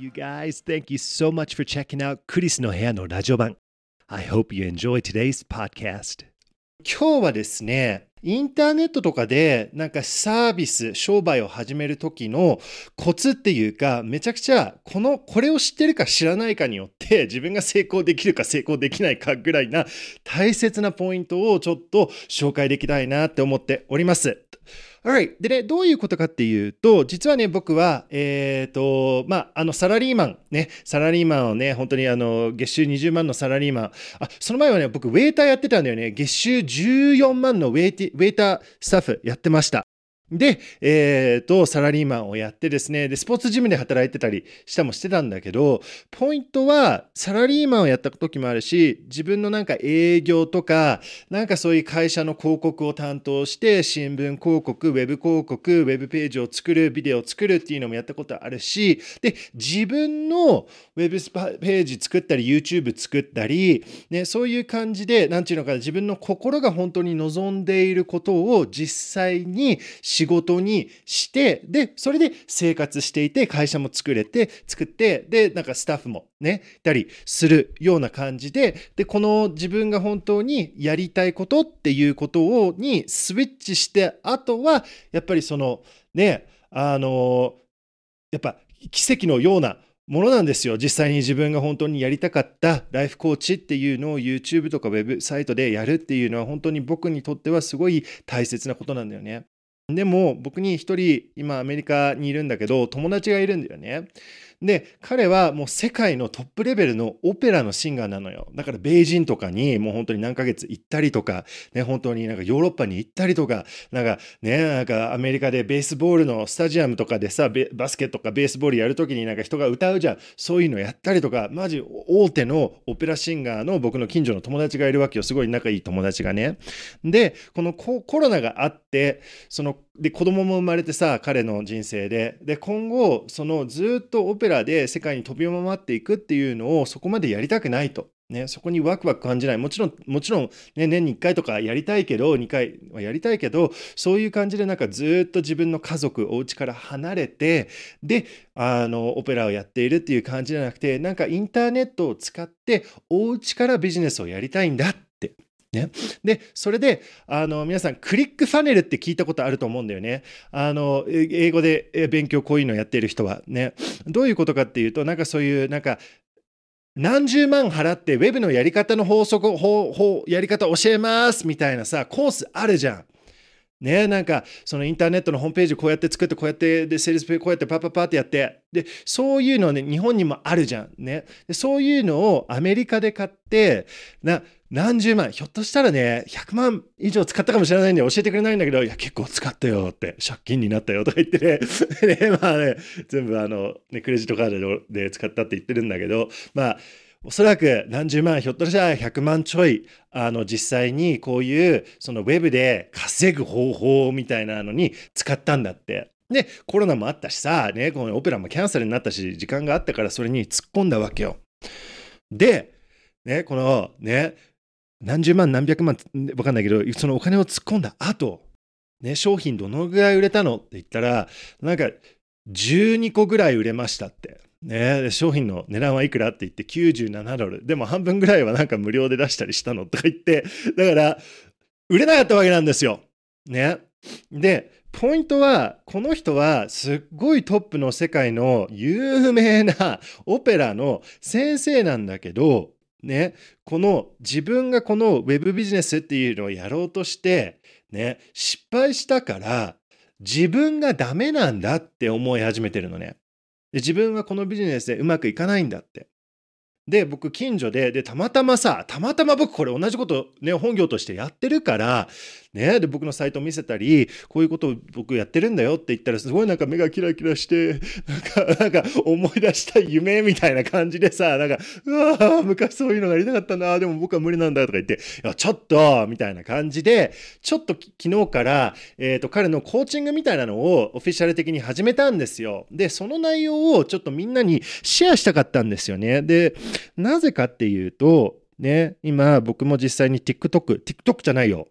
you guys. thank you so much for checking out クリスの部屋のラジオ版。I hope you enjoy today's podcast. 今日はですね、インターネットとかでなんかサービス、商売を始める時のコツっていうか、めちゃくちゃこの、これを知ってるか知らないかによって 自分が成功できるか成功できないかぐらいな大切なポイントをちょっと紹介できたいなって思っております。Alright. でね、どういうことかっていうと、実はね、僕は、えっ、ー、と、まあ、あの、サラリーマン、ね、サラリーマンをね、本当にあの、月収20万のサラリーマン、あ、その前はね、僕、ウェイターやってたんだよね。月収14万のウェイティウェイタースタッフやってました。で、えっ、ー、と、サラリーマンをやってですね、で、スポーツジムで働いてたりしたもしてたんだけど、ポイントは、サラリーマンをやった時もあるし、自分のなんか営業とか、なんかそういう会社の広告を担当して、新聞広告、ウェブ広告、ウェブページを作る、ビデオを作るっていうのもやったことあるし、で、自分のウェブページ作ったり、YouTube 作ったり、ね、そういう感じで、なんていうのかな、自分の心が本当に望んでいることを実際に仕事にして、で、それで生活していて、会社も作れて、作って、で、なんかスタッフもね、いたりするような感じで、で、この自分が本当にやりたいことっていうことを、にスイッチして、あとは、やっぱりその、ね、あの、やっぱ奇跡のようなものなんですよ。実際に自分が本当にやりたかったライフコーチっていうのを YouTube とかウェブサイトでやるっていうのは本当に僕にとってはすごい大切なことなんだよね。でも僕に一人今アメリカにいるんだけど友達がいるんだよね。で、彼はもう世界のトップレベルのオペラのシンガーなのよ。だから、米人とかにもう本当に何ヶ月行ったりとか、ね、本当になんかヨーロッパに行ったりとか、なんかね、なんかアメリカでベースボールのスタジアムとかでさ、バスケとかベースボールやるときになんか人が歌うじゃん。そういうのやったりとか、マジ大手のオペラシンガーの僕の近所の友達がいるわけよ。すごい仲いい友達がね。で、このコロナがあって、そので子供も生まれてさ彼の人生でで今後そのずっとオペラで世界に飛び回っていくっていうのをそこまでやりたくないと。ね、そこにワクワク感じない。もちろん、もちろん、ね、年に1回とかやりたいけど、2回はやりたいけど、そういう感じでなんかずっと自分の家族、お家から離れて、で、あの、オペラをやっているっていう感じじゃなくて、なんかインターネットを使って、お家からビジネスをやりたいんだっね、でそれであの皆さんクリックファネルって聞いたことあると思うんだよね。あの英語で勉強こういうのやっている人は。ね。どういうことかっていうとなんかそういうなんか何十万払ってウェブのやり方の法則法法やり方教えますみたいなさコースあるじゃん。ね。なんかそのインターネットのホームページこうやって作ってこうやってでセールスペこうやってパッパッパってやって。でそういうのね日本にもあるじゃん。ね。でそういうのをアメリカで買ってな何十万ひょっとしたらね100万以上使ったかもしれないんで教えてくれないんだけどいや結構使ったよって借金になったよとか言ってね。ねまあね全部あの、ね、クレジットカードで使ったって言ってるんだけどまあおそらく何十万ひょっとしたら100万ちょいあの実際にこういうそのウェブで稼ぐ方法みたいなのに使ったんだって。でコロナもあったしさ、ね、このオペラもキャンセルになったし時間があったからそれに突っ込んだわけよ。で、ね、このね何十万何百万わかんないけどそのお金を突っ込んだ後、ね、商品どのぐらい売れたのって言ったらなんか12個ぐらい売れましたって。ね、商品の値段はいくらって言って97ドル。でも半分ぐらいはなんか無料で出したりしたのとか言って、だから売れなかったわけなんですよ。ね。で、ポイントは、この人はすっごいトップの世界の有名なオペラの先生なんだけど、ね、この自分がこのウェブビジネスっていうのをやろうとして、ね、失敗したから自分がダメなんだって思い始めてるのね。で自分はこのビジネスでうまくいかないんだって。で、僕、近所で、で、たまたまさ、たまたま僕、これ同じこと、ね、本業としてやってるから、ね、で僕のサイト見せたりこういうことを僕やってるんだよって言ったらすごいなんか目がキラキラしてなんかなんか思い出した夢みたいな感じでさなんかうわ昔そういうのがやりたかったなでも僕は無理なんだとか言っていやちょっとみたいな感じでちょっと昨日から、えーと、彼のコーチングみたいなのをオフィシャル的に始めたんですよ。でその内容をちょっとみんなにシェアしたかったんですよね。でなぜかっていうとね、今僕も実際に TikTok、TikTok じゃないよ。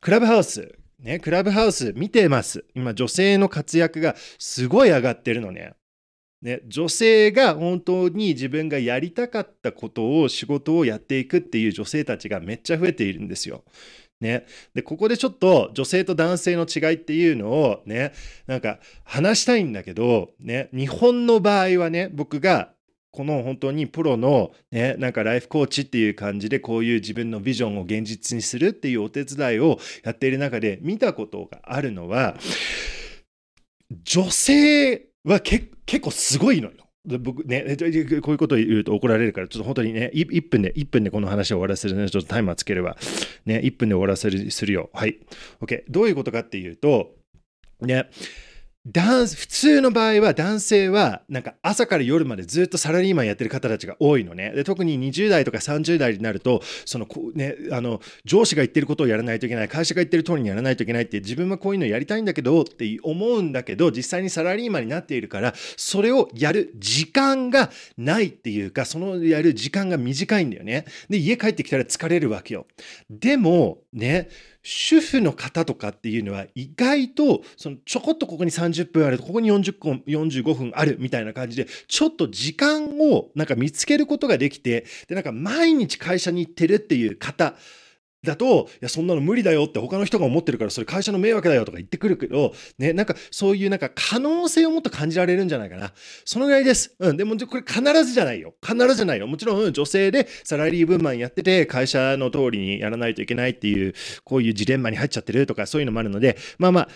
クラブハウス、ね、クラブハウス見てます。今、女性の活躍がすごい上がってるのね。ね、女性が本当に自分がやりたかったことを仕事をやっていくっていう女性たちがめっちゃ増えているんですよ。ね、でここでちょっと女性と男性の違いっていうのをねなんか話したいんだけど、ね、日本の場合はね僕がこの本当にプロの、ね、なんかライフコーチっていう感じでこういう自分のビジョンを現実にするっていうお手伝いをやっている中で見たことがあるのは女性は結構すごいのよ。僕ね、こういうことを言うと怒られるから、ちょっと本当にね、1分で、1分でこの話を終わらせるね、ちょっとタイマーつければ、ね、1分で終わらせるするよ。はい。OK。どういうことかっていうと、ね、普通の場合は男性はなんか朝から夜までずっとサラリーマンやってる方たちが多いのね。で特に20代とか30代になるとそのね、あの上司が言ってることをやらないといけない会社が言ってる通りにやらないといけないって自分はこういうのやりたいんだけどって思うんだけど実際にサラリーマンになっているからそれをやる時間がないっていうかそのやる時間が短いんだよね。で家帰ってきたら疲れるわけよ。でもね主婦の方とかっていうのは意外とそのちょこっとここに30分あるとここに40分45分あるみたいな感じでちょっと時間をなんか見つけることができてでなんか毎日会社に行ってるっていう方だと、いや、そんなの無理だよって他の人が思ってるから、それ会社の迷惑だよとか言ってくるけど、ね、なんかそういうなんか可能性をもっと感じられるんじゃないかな。そのぐらいです。うん。でもこれ必ずじゃないよ。必ずじゃないよ。もちろん女性でサラリー分マンやってて、会社の通りにやらないといけないっていう、こういうジレンマに入っちゃってるとか、そういうのもあるので、まあまあ、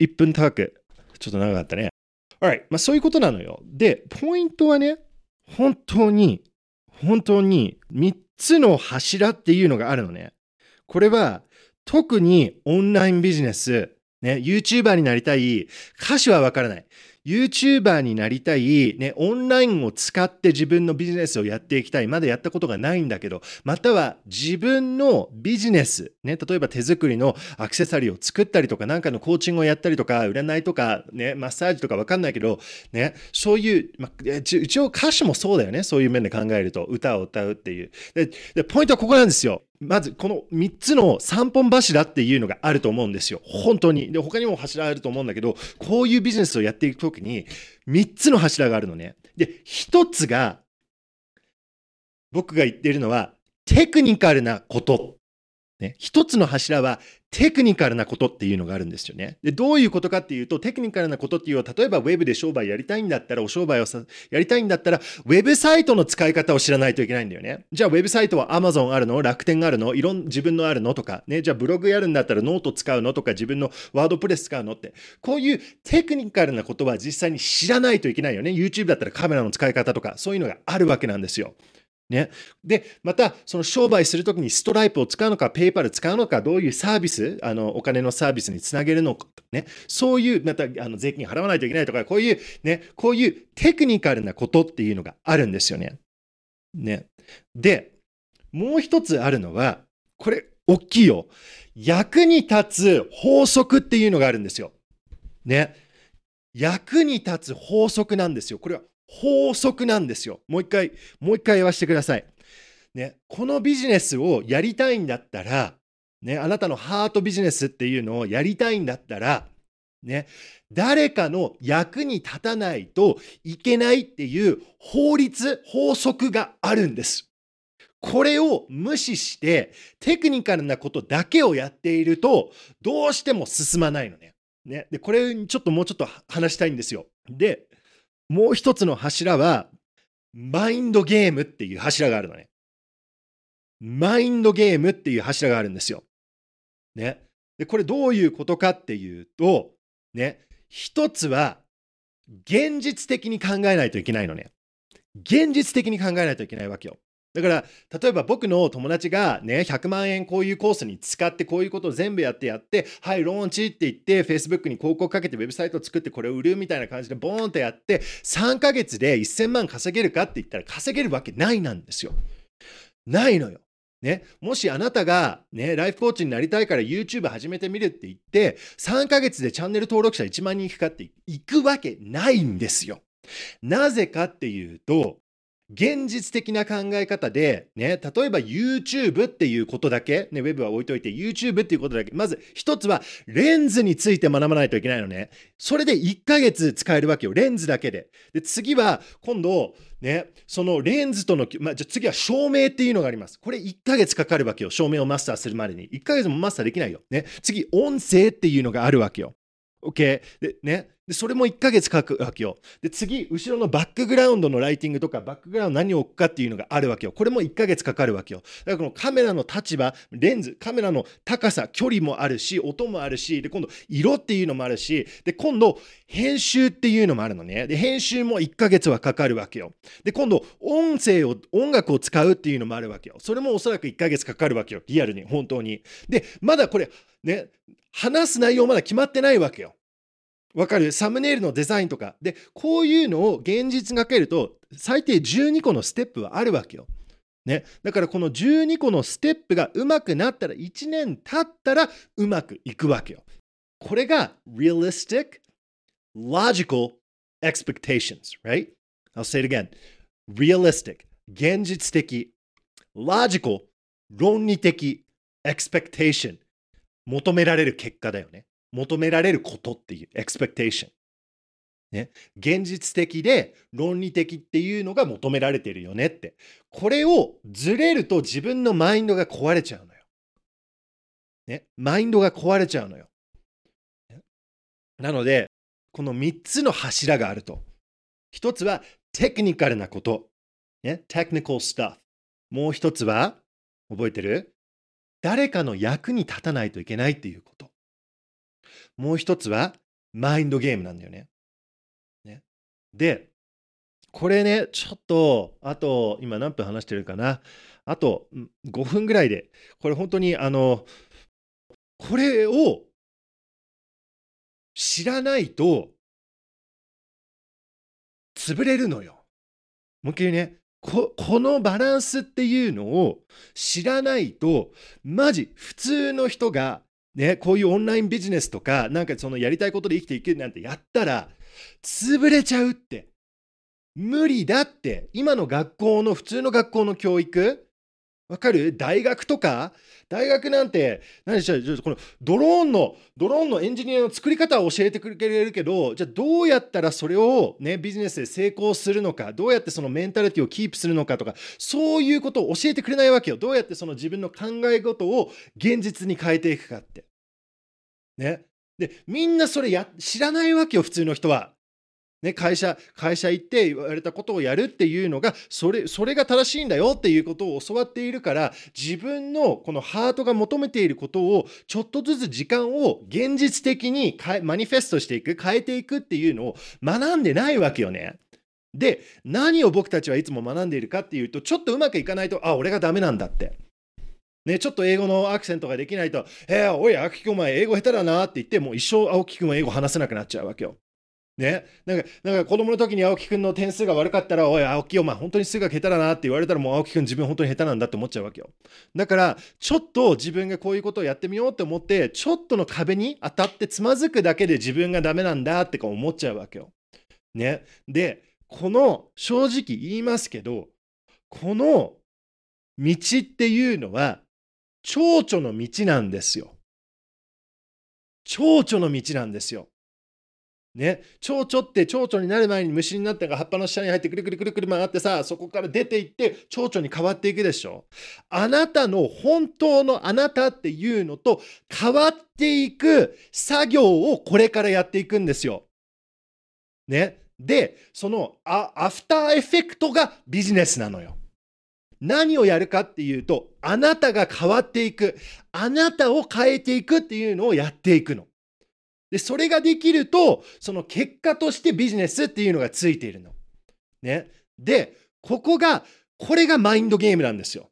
1分高く、ちょっと長かったね。はい。まあそういうことなのよ。で、ポイントはね、本当に、本当に3つの柱っていうのがあるのね。これは特にオンラインビジネス、ね、YouTuber になりたい、歌手はわからない。YouTuber になりたい、ね、オンラインを使って自分のビジネスをやっていきたい。まだやったことがないんだけど、または自分のビジネス、ね、例えば手作りのアクセサリーを作ったりとか、なんかのコーチングをやったりとか、占いとか、ね、マッサージとかわかんないけど、ね、そういう、まあ一応歌手もそうだよね。そういう面で考えると、歌を歌うっていう。で、でポイントはここなんですよ。まずこの3つの3本柱っていうのがあると思うんですよ。本当に。で、他にも柱あると思うんだけど、こういうビジネスをやっていくときに3つの柱があるのね。で、1つが、僕が言っているのは、テクニカルなこと。ね、1つの柱はテクニカルなことっていうのがあるんですよね。で、どういうことかっていうと、テクニカルなことっていうのは、例えばウェブで商売やりたいんだったら、お商売をさやりたいんだったら、ウェブサイトの使い方を知らないといけないんだよね。じゃあ、ウェブサイトは Amazon あるの？楽天あるの？いろん、自分のあるのとか、ね、じゃあブログやるんだったらノート使うの？とか、自分の WordPress 使うの？って、こういうテクニカルなことは実際に知らないといけないよね。YouTube だったらカメラの使い方とか、そういうのがあるわけなんですよ。ね、でまたその商売するときにストライプを使うのか PayPal 使うのかどういうサービスあのお金のサービスにつなげるのか、ね、そういうまたあの税金払わないといけないとかこういう、ね、こういうテクニカルなことっていうのがあるんですよね。ねでもう一つあるのはこれ大きいよ役に立つ法則っていうのがあるんですよ。ね役に立つ法則なんですよ。これは法則なんですよ。もう一回、もう一回言わせてください。ね、このビジネスをやりたいんだったら、ね、あなたのハートビジネスっていうのをやりたいんだったら、ね、誰かの役に立たないといけないっていう法律、法則があるんです。これを無視してテクニカルなことだけをやっているとどうしても進まないのね。ね。で、これちょっともうちょっと話したいんですよ。で、もう一つの柱は、マインドゲームっていう柱があるのね。マインドゲームっていう柱があるんですよ。ね。で、これどういうことかっていうと、ね、一つは、現実的に考えないといけないのね。現実的に考えないといけないわけよ。だから、例えば僕の友達がね、100万円こういうコースに使ってこういうことを全部やってやって、はい、ローンチって言って、Facebook に広告かけてウェブサイト作ってこれを売るみたいな感じでボーンとやって、3ヶ月で1000万稼げるかって言ったら稼げるわけないなんですよ。ないのよ。ね、もしあなたが、ね、ライフコーチになりたいから YouTube 始めてみるって言って、3ヶ月でチャンネル登録者1万人いくかって行くわけないんですよ。なぜかっていうと、現実的な考え方で、ね、例えば YouTube っていうことだけ、ね、ウェブは置いといて YouTube っていうことだけ、まず一つはレンズについて学ばないといけないのね。それで1ヶ月使えるわけよ。レンズだけで。で、次は今度、ね、そのレンズとの、まあ、じゃ次は照明っていうのがあります。これ1ヶ月かかるわけよ。照明をマスターするまでに。1ヶ月もマスターできないよ。ね。次、音声っていうのがあるわけよ。OK。で、ね。で、それも1ヶ月書くわけよ。で、次、後ろのバックグラウンドのライティングとか、バックグラウンド何を置くかっていうのがあるわけよ。これも1ヶ月かかるわけよ。だからこのカメラの立場、レンズ、カメラの高さ、距離もあるし、音もあるし、で、今度、色っていうのもあるし、で、今度、編集っていうのもあるのね。で、編集も1ヶ月はかかるわけよ。で、今度、音声を、音楽を使うっていうのもあるわけよ。それもおそらく1ヶ月かかるわけよ。リアルに、本当に。で、まだこれ、ね、話す内容まだ決まってないわけよ。わかる？サムネイルのデザインとか。で、こういうのを現実がけると、最低12個のステップはあるわけよ。ね。だからこの12個のステップがうまくなったら、1年経ったらうまくいくわけよ。これが realistic, logical expectations, right? I'll say it again. realistic, 現実的、logical, 論理的、expectation 求められる結果だよね。求められることっていう、expectation。ね、現実的で論理的っていうのが求められてるよねって。これをずれると自分のマインドが壊れちゃうのよ。ね、マインドが壊れちゃうのよ。なので、この3つの柱があると。一つはテクニカルなこと。ね、テクニカルスタッフ。もう一つは、覚えてる？誰かの役に立たないといけないっていうこと。もう一つはマインドゲームなんだよね。ねで、これね、ちょっと、あと、今何分話してるかな。あと5分ぐらいで、これ本当に、あの、これを知らないと、潰れるのよ。もう一回ね、ここのバランスっていうのを知らないと、マジ普通の人がね、こういうオンラインビジネスとか、なんかそのやりたいことで生きていけるなんてやったら、潰れちゃうって。無理だって。今の学校の、普通の学校の教育、わかる？大学とか？大学なんて、何でしょう、このドローンの、ドローンのエンジニアの作り方を教えてくれるけど、じゃあどうやったらそれをね、ビジネスで成功するのか、どうやってそのメンタリティをキープするのかとか、そういうことを教えてくれないわけよ。どうやってその自分の考え事を現実に変えていくかって。ね。で、みんなそれや知らないわけよ、普通の人は。ね、会社、会社行って言われたことをやるっていうのが、それ、それが正しいんだよっていうことを教わっているから、自分のこのハートが求めていることを、ちょっとずつ時間を現実的にマニフェストしていく、変えていくっていうのを学んでないわけよね。で、何を僕たちはいつも学んでいるかっていうと、ちょっとうまくいかないと、あ、俺がダメなんだって。ね、ちょっと英語のアクセントができないと、えー、おい、青木くんお前英語下手だなって言って、もう一生青木くんは英語話せなくなっちゃうわけよ。ね、なんか、なんか子供の時に青木くんの点数が悪かったら、おい、青木お前本当に数学下手だなって言われたら、もう青木くん自分本当に下手なんだって思っちゃうわけよ。だから、ちょっと自分がこういうことをやってみようって思って、ちょっとの壁に当たってつまずくだけで自分がダメなんだってか思っちゃうわけよ。ね。で、この、正直言いますけど、この道っていうのは、蝶々の道なんですよ。蝶々の道なんですよ。ね、蝶々って蝶々になる前に虫になったが葉っぱの下に入ってくるくるくるくる回ってさそこから出ていって蝶々に変わっていくでしょあなたの本当のあなたっていうのと変わっていく作業をこれからやっていくんですよ。ね。でそのアフターエフェクトがビジネスなのよ。何をやるかっていうと、あなたが変わっていく、あなたを変えていくっていうのをやっていくの。で、それができると、その結果としてビジネスっていうのがついているの。ね。で、ここが、これが mind game なんですよ。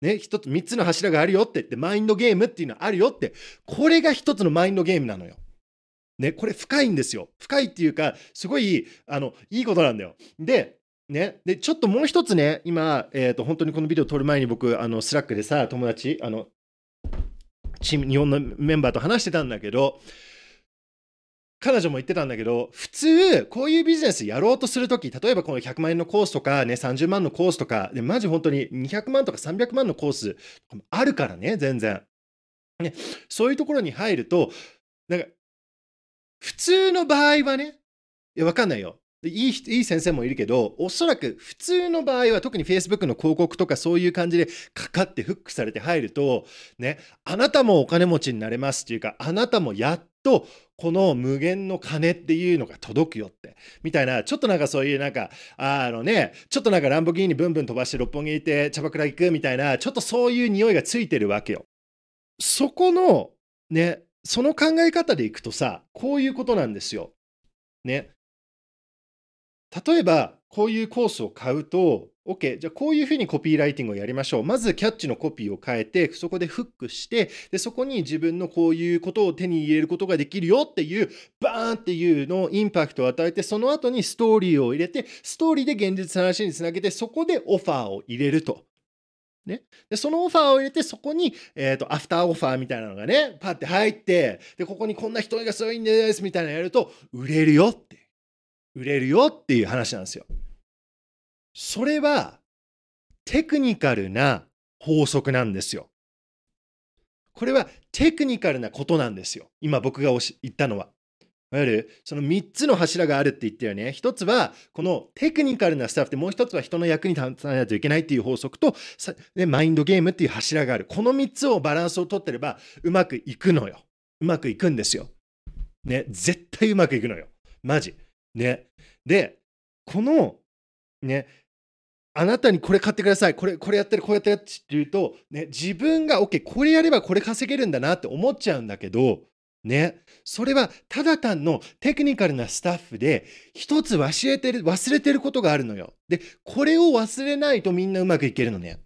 ね、一つ、三つの柱があるよって言って、 mind game っていうのはあるよって、これが一つの mind game なのよ。ね、これ深いんですよ。深いっていうか、すごい、あの、いいことなんだよ。で、ね、でちょっともう一つね、今、えーと、本当にこのビデオ撮る前に僕、あの Slack でさ、友達、あのチーム、日本のメンバーと話してたんだけど、彼女も言ってたんだけど、普通、こういうビジネスやろうとするとき、例えばこの100万円のコースとかね、30万のコースとか、で、マジ本当に200万とか300万のコースあるからね、全然。ね、そういうところに入ると、なんか、普通の場合はね、いや、わかんないよ。いいいい先生もいるけど、おそらく普通の場合は特に Facebook の広告とかそういう感じでかかってフックされて入ると、ね、あなたもお金持ちになれますっていうか、あなたもやっとこの無限の金っていうのが届くよって。みたいな、ちょっとなんかそういうなんか、あのね、ちょっとなんかランボギーニブンブン飛ばして六本木行ってチャバクラ行くみたいな、ちょっとそういう匂いがついてるわけよ。そこの、ね、その考え方でいくとさ、こういうことなんですよ。ね。例えば、こういうコースを買うと、OK、じゃあこういうふうにコピーライティングをやりましょう。まずキャッチのコピーを変えて、そこでフックして、でそこに自分のこういうことを手に入れることができるよっていう、バーンっていうのをインパクトを与えて、その後にストーリーを入れて、ストーリーで現実の話につなげて、そこでオファーを入れると。ね、でそのオファーを入れてそこに、えーと、アフターオファーみたいなのがねパッて入ってでここにこんな人がすごいんですみたいなのやると売れるよって売れるよっていう話なんですよ。それはテクニカルな法則なんですよ。これはテクニカルなことなんですよ。今僕が言ったのは。いわゆる？その3つの柱があるって言ったよね。一つはこのテクニカルなスタッフでもう一つは人の役に立たないといけないっていう法則とマインドゲームっていう柱がある。この3つをバランスをとってればうまくいくのよ。うまくいくんですよ。ね、絶対うまくいくのよ。マジ。ね。で、この、ね、あなたにこれ買ってください。これ、これやってる、こうやってるって言うと、ね、自分が、OK、これやればこれ稼げるんだなって思っちゃうんだけど、ね、それはただ単のテクニカルなスタッフで一つ忘れてる忘れてることがあるのよ。でこれを忘れないとみんなうまくいけるのね。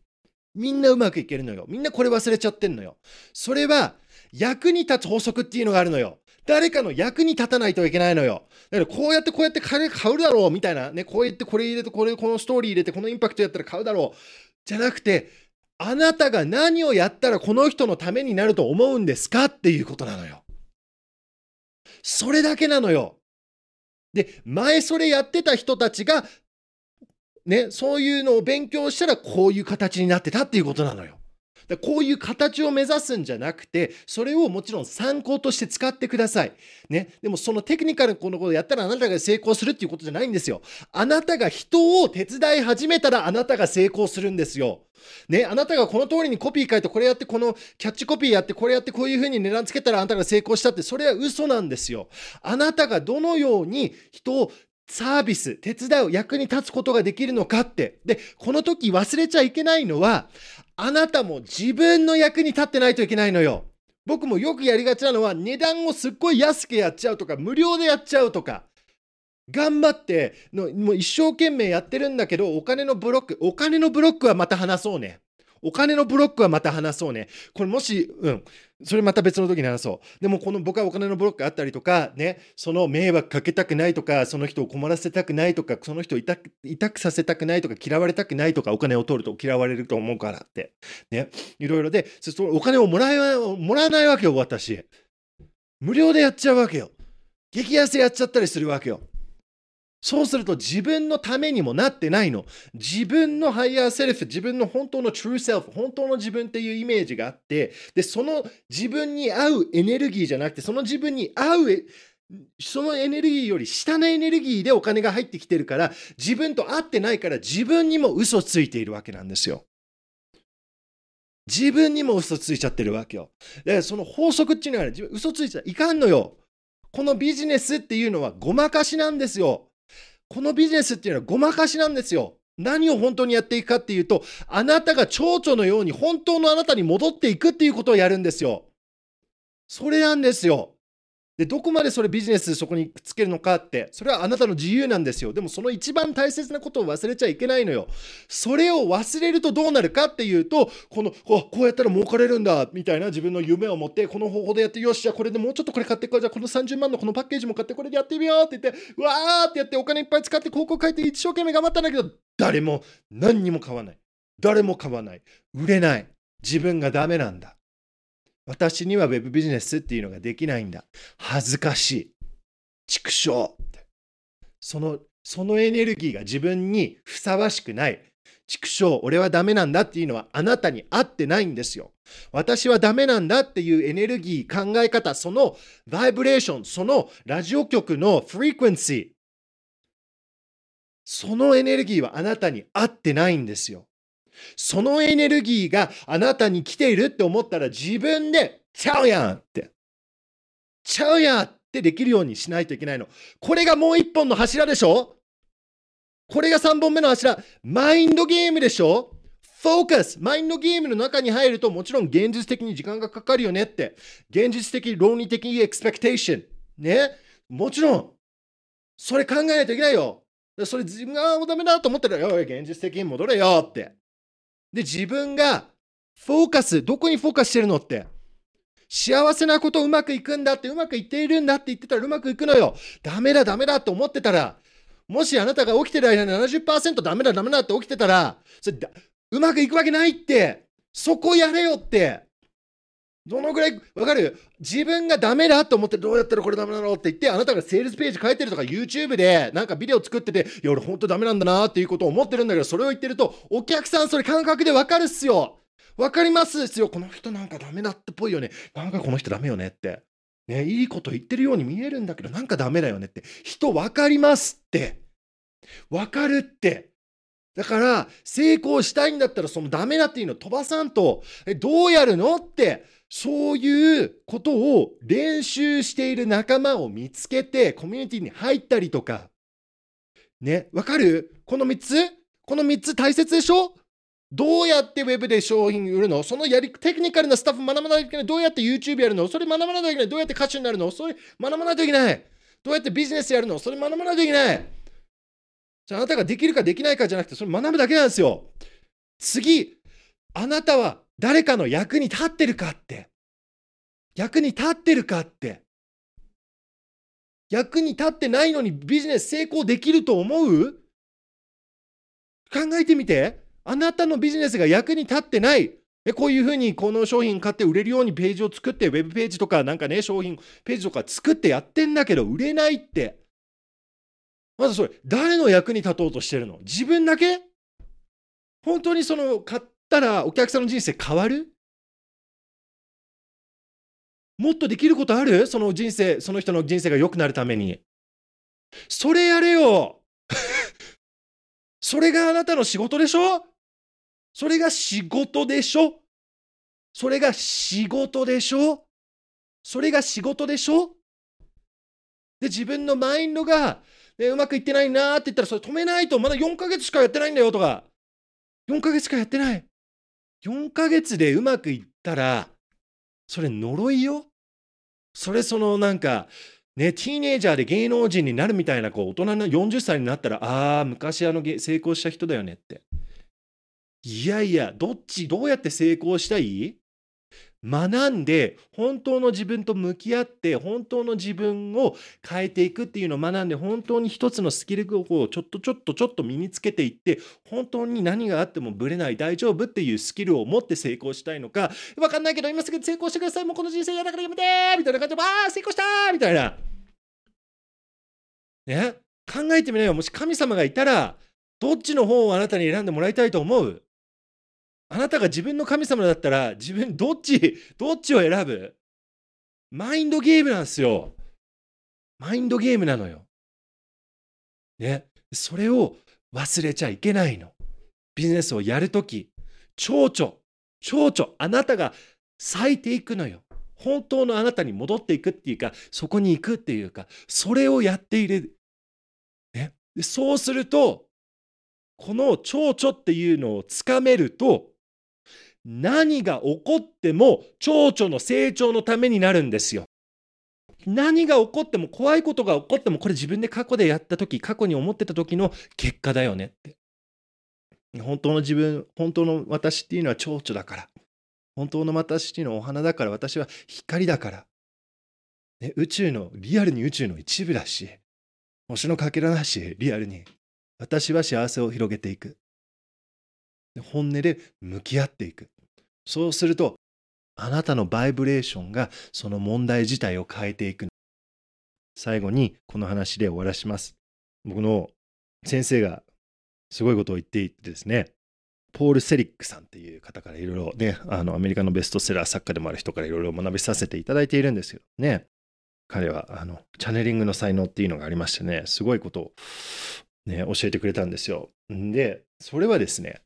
みんなうまくいけるのよ。みんなこれ忘れちゃってんのよ。それは役に立つ法則っていうのがあるのよ。誰かの役に立たないといけないのよ。だからこうやってこうやって金買うだろうみたいなね、こうやってこれ入れてこれこのストーリー入れてこのインパクトやったら買うだろうじゃなくてあなたが何をやったらこの人のためになると思うんですかっていうことなのよ。それだけなのよ。で、前それやってた人たちが、ね、そういうのを勉強したらこういう形になってたっていうことなのよ。だこういう形を目指すんじゃなくて、それをもちろん参考として使ってください。ね。でもそのテクニカルこのことをやったらあなたが成功するっていうことじゃないんですよ。あなたが人を手伝い始めたらあなたが成功するんですよ。ね、あなたがこの通りにコピー書いてこれやってこのキャッチコピーやってこれやってこういうふうに値段つけたらあなたが成功したってそれは嘘なんですよ。あなたがどのように人をサービス、手伝う、役に立つことができるのかって。で、この時忘れちゃいけないのは、あなたも自分の役に立ってないといけないのよ。僕もよくやりがちなのは、値段をすっごい安くやっちゃうとか、無料でやっちゃうとか。頑張っての、もう一生懸命やってるんだけど、お金のブロック、お金のブロックはまた話そうね。お金のブロックはまた話そうね。これもし、うん、それまた別の時に話そう。でもこの僕はお金のブロックあったりとか、ね、その迷惑かけたくないとか、その人を困らせたくないとか、その人を痛く痛くさせたくないとか、嫌われたくないとか、お金を取ると嫌われると思うからって。ね、いろいろで、そお金をもらえもらわないわけよ、私。無料でやっちゃうわけよ。激安やっちゃったりするわけよ。そうすると自分のためにもなってないの。自分の higher self、自分の本当の true self、本当の自分っていうイメージがあって、で、その自分に合うエネルギーじゃなくて、その自分に合うそのエネルギーより下のエネルギーでお金が入ってきてるから、自分と合ってないから自分にも嘘ついているわけなんですよ。自分にも嘘ついちゃってるわけよ。で、その法則っていうのは、嘘ついちゃいかんのよ。このビジネスっていうのはごまかしなんですよ。このビジネスっていうのはごまかしなんですよ。何を本当にやっていくかっていうと、あなたが蝶々のように本当のあなたに戻っていくっていうことをやるんですよ。それなんですよ。で、どこまでそれビジネスそこにくっつけるのかって、それはあなたの自由なんですよ。でもその一番大切なことを忘れちゃいけないのよ。それを忘れるとどうなるかっていうと、この、こうやったら儲かれるんだ、みたいな自分の夢を持って、この方法でやって、よし、じゃあこれでもうちょっとこれ買っていこう。じゃあこの30万のこのパッケージも買ってこれでやってみようって言って、うわーってやってお金いっぱい使って広告書いて一生懸命頑張ったんだけど、誰も何にも買わない。誰も買わない。売れない。自分がダメなんだ。私には web ビジネスっていうのができないんだ。恥ずかしい。畜生。その、そのエネルギーが自分にふさわしくない。畜生、俺はダメなんだっていうのはあなたに合ってないんですよ。私はダメなんだっていうエネルギー、考え方、そのバイブレーション、そのラジオ局のフリクエンシー、そのエネルギーはあなたに合ってないんですよ。そのエネルギーがあなたに来ているって思ったら自分でちゃうやんって。ちゃうやんってできるようにしないといけないの。これがもう一本の柱でしょ？これが3本目の柱。マインドゲームでしょ？フォーカス。マインドゲームの中に入るともちろん現実的に時間がかかるよねって。現実的、論理的エクスペクテーション。ね？もちろん。それ考えないといけないよ。それ自分がダメだと思ったら、よい、現実的に戻れよって。で、自分がフォーカス、どこにフォーカスしてるのって。幸せなことうまくいくんだって、うまくいっているんだって言ってたらうまくいくのよ。ダメだ、ダメだって思ってたら、もしあなたが起きてる間に70%ダメだ、ダメだって起きてたら、それうまくいくわけないって。そこやれよって。どのぐらい、わかる？自分がダメだと思ってどうやったらこれダメなのって言って、あなたがセールスページ書いてるとか YouTube でなんかビデオ作ってて、いや俺本当ダメなんだなっていうことを思ってるんだけど、それを言ってると、お客さんそれ感覚でわかるっすよ。わかりますっすよ。この人なんかダメだってぽいよね。なんかこの人ダメよねって。ね、いいこと言ってるように見えるんだけど、なんかダメだよねって。人わかりますって。わかるって。だから、成功したいんだったら、そのダメだっていうの飛ばさんと、え、どうやるのって、そういうことを練習している仲間を見つけて、コミュニティに入ったりとか。ね、わかる？この3つ？この3つ大切でしょ？どうやってウェブで商品売るの？そのやり、テクニカルなスタッフ学ばないといけない。どうやって YouTube やるの？それ学ばないといけない。どうやって歌手になるの？それ学ばないといけない。どうやってビジネスやるの？それ学ばないといけない。じゃああなたができるかできないかじゃなくて、それ学ぶだけなんですよ。次、あなたは誰かの役に立ってるかって。役に立ってるかって。役に立ってないのにビジネス成功できると思う？考えてみて。あなたのビジネスが役に立ってない。えこういうふうにこの商品買って売れるようにページを作って、ウェブページとかなんかね、商品ページとか作ってやってんだけど、売れないって。まずそれ、誰の役に立とうとしてるの？自分だけ？本当にその、買ったらお客さんの人生変わる？もっとできることある？その人生、その人の人生が良くなるために。それやれよ。それがあなたの仕事でしょ？それが仕事でしょ？それが仕事でしょ？それが仕事でしょ？で、自分のマインドが、ね、うまくいってないなーって言ったら、それ止めないと、まだ4ヶ月しかやってないんだよとか、4ヶ月しかやってない。4ヶ月でうまくいったら、それ呪いよ。それそのなんか、ね、ティーネイジャーで芸能人になるみたいな、こう、大人の40歳になったら、ああ、昔あの成功した人だよねって。いやいや、どっち、どうやって成功したい？学んで、本当の自分と向き合って、本当の自分を変えていくっていうのを学んで、本当に一つのスキルをちょっとちょっとちょっと身につけていって、本当に何があってもぶれない、大丈夫っていうスキルを持って成功したいのか、わかんないけど、今すぐ成功してください、もうこの人生嫌だからやめてみたいな感じで、ああ、成功したみたいな。ね？考えてみなよ。もし神様がいたら、どっちの方をあなたに選んでもらいたいと思う？あなたが自分の神様だったら、自分どっち、どっちを選ぶ？マインドゲームなんですよ。マインドゲームなのよ。ね。それを忘れちゃいけないの。ビジネスをやるとき、蝶々、蝶々、あなたが咲いていくのよ。本当のあなたに戻っていくっていうか、そこに行くっていうか、それをやっている。ね。そうすると、この蝶々っていうのをつかめると、何が起こっても蝶々の成長のためになるんですよ。何が起こっても怖いことが起こってもこれ自分で過去でやった時過去に思ってた時の結果だよねって。本当の自分本当の私っていうのは蝶々だから。本当の私っていうのはお花だから私は光だから、ね、宇宙のリアルに宇宙の一部だし星のかけらだしリアルに。私は幸せを広げていく。本音で向き合っていく。そうするとあなたのバイブレーションがその問題自体を変えていく最後にこの話で終わらします。僕の先生がすごいことを言っていてですね、ポール・セリックさんっていう方からいろいろね、あのアメリカのベストセラー作家でもある人からいろいろ学びさせていただいているんですよね。彼はあのチャネリングの才能っていうのがありましてね、すごいことを、ね、教えてくれたんですよ。で、それはですね、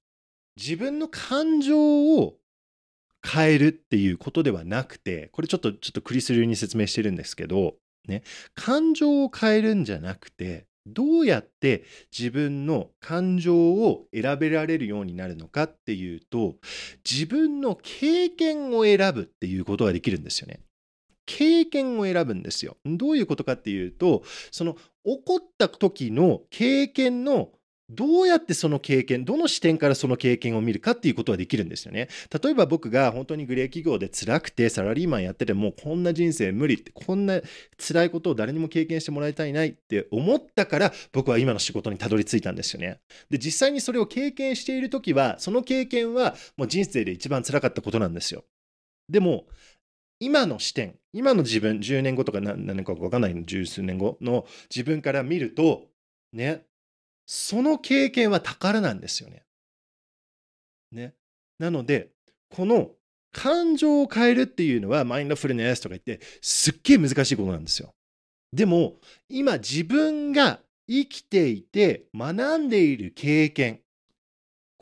自分の感情を変えるっていうことではなくて、これちょっとちょっとクリス流に説明してるんですけど、ね、感情を変えるんじゃなくて、どうやって自分の感情を選べられるようになるのかっていうと、自分の経験を選ぶっていうことができるんですよね。経験を選ぶんですよ。どういうことかっていうと、その起こった時の経験のどうやってその経験、どの視点からその経験を見るかっていうことはできるんですよね。例えば僕が本当にグレー企業で辛くてサラリーマンやっててもこんな人生無理って、こんな辛いことを誰にも経験してもらいたいないって思ったから僕は今の仕事にたどり着いたんですよね。で、実際にそれを経験している時は、その経験はもう人生で一番辛かったことなんですよ。でも、今の視点、今の自分、10年後とか何年か分かんないの、十数年後の自分から見ると、ね、その経験は宝なんですよね。ね。なので、この感情を変えるっていうのはマインドフルネスとか言ってすっげえ難しいことなんですよ。でも今自分が生きていて学んでいる経験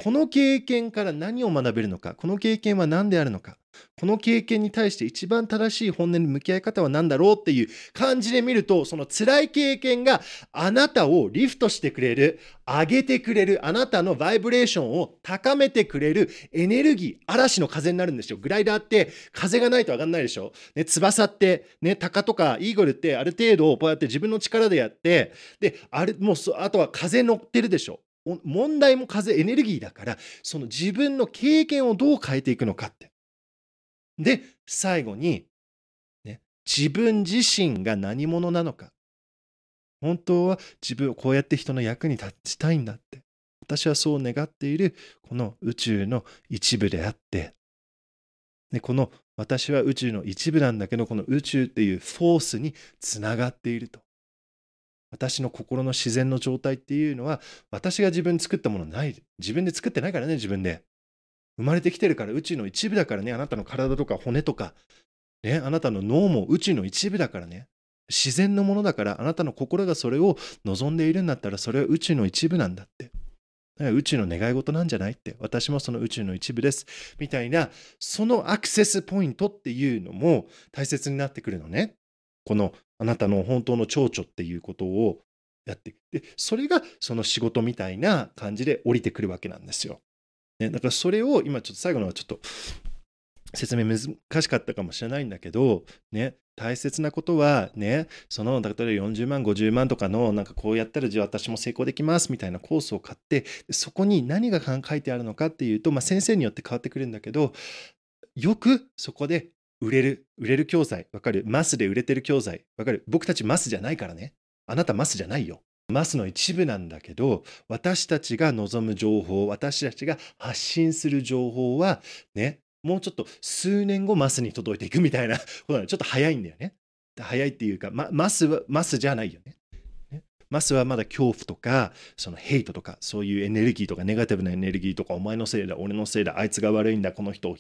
この経験から何を学べるのかこの経験は何であるのかこの経験に対して一番正しい本音に向き合い方は何だろうっていう感じで見ると、その辛い経験があなたをリフトしてくれる、上げてくれる、あなたのバイブレーションを高めてくれるエネルギー、嵐の風になるんですよ。グライダーって風がないと上がんないでしょ。ね、翼って、ね、鷹とかイーグルってある程度こうやって自分の力でやって、で、あれ、もうあとは風乗ってるでしょ。問題も風、エネルギーだから、その自分の経験をどう変えていくのかって。で、最後に、ね、自分自身が何者なのか。本当は自分をこうやって人の役に立ちたいんだって。私はそう願っているこの宇宙の一部であって、でこの私は宇宙の一部なんだけど、この宇宙っていうフォースにつながっていると。私の心の自然の状態っていうのは、私が自分作ったものない。自分で作ってないからね、自分で。生まれてきてるから宇宙の一部だからね、あなたの体とか骨とか、ね、あなたの脳も宇宙の一部だからね。自然のものだから、あなたの心がそれを望んでいるんだったら、それは宇宙の一部なんだって。宇宙の願い事なんじゃないって。私もその宇宙の一部です。みたいな、そのアクセスポイントっていうのも大切になってくるのね。このあなたの本当の蝶々っていうことをやってでそれがその仕事みたいな感じで降りてくるわけなんですよ。ね、だからそれを今ちょっと最後のはちょっと説明難しかったかもしれないんだけど、ね、大切なことはね、その、例えば40万、50万とかの、なんかこうやったら、じゃあ私も成功できますみたいなコースを買って、そこに何が書いてあるのかっていうと、まあ、先生によって変わってくるんだけど、よくそこで売れる、売れる教材、わかる？マスで売れてる教材、わかる？僕たちマスじゃないからね。あなたマスじゃないよ。マスの一部なんだけど私たちが望む情報私たちが発信する情報はねもうちょっと数年後マスに届いていくみたいなことなちょっと早いんだよね。早いっていうか、ま、マスはマスじゃないよね。マスはまだ恐怖とか、そのヘイトとか、そういうエネルギーとか、ネガティブなエネルギーとか、お前のせいだ、俺のせいだ、あいつが悪いんだ、この人を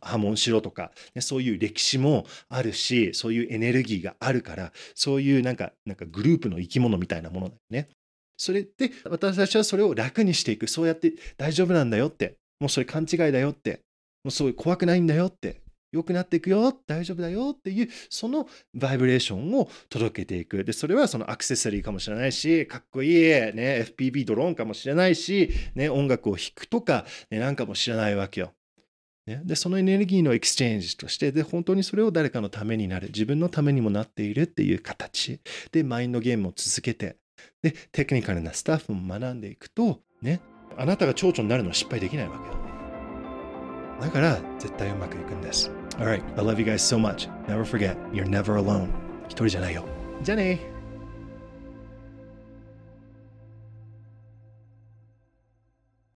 破門しろとか、ね、そういう歴史もあるし、そういうエネルギーがあるから、そういうなんか、なんかグループの生き物みたいなものだよね。それで、私たちはそれを楽にしていく。そうやって大丈夫なんだよって。もうそれ勘違いだよって。もうそういう怖くないんだよって。良くなっていくよ、大丈夫だよっていう、そのバイブレーションを届けていく。で、それはそのアクセサリーかもしれないし、かっこいい、ね、FPV ドローンかもしれないし、ね、音楽を弾くとか、ね、なんかもしれないわけよ。ね、で、そのエネルギーのエクスチェンジとして、で、本当にそれを誰かのためになる、自分のためにもなっているっていう形で、マインドゲームを続けて、で、テクニカルなスタッフも学んでいくと、ね、あなたが蝶々になるのは失敗できないわけよ。だから、絶対うまくいくんです。Alright, I love you guys so much. Never forget, you're never alone. 一人じゃないよ。じゃあね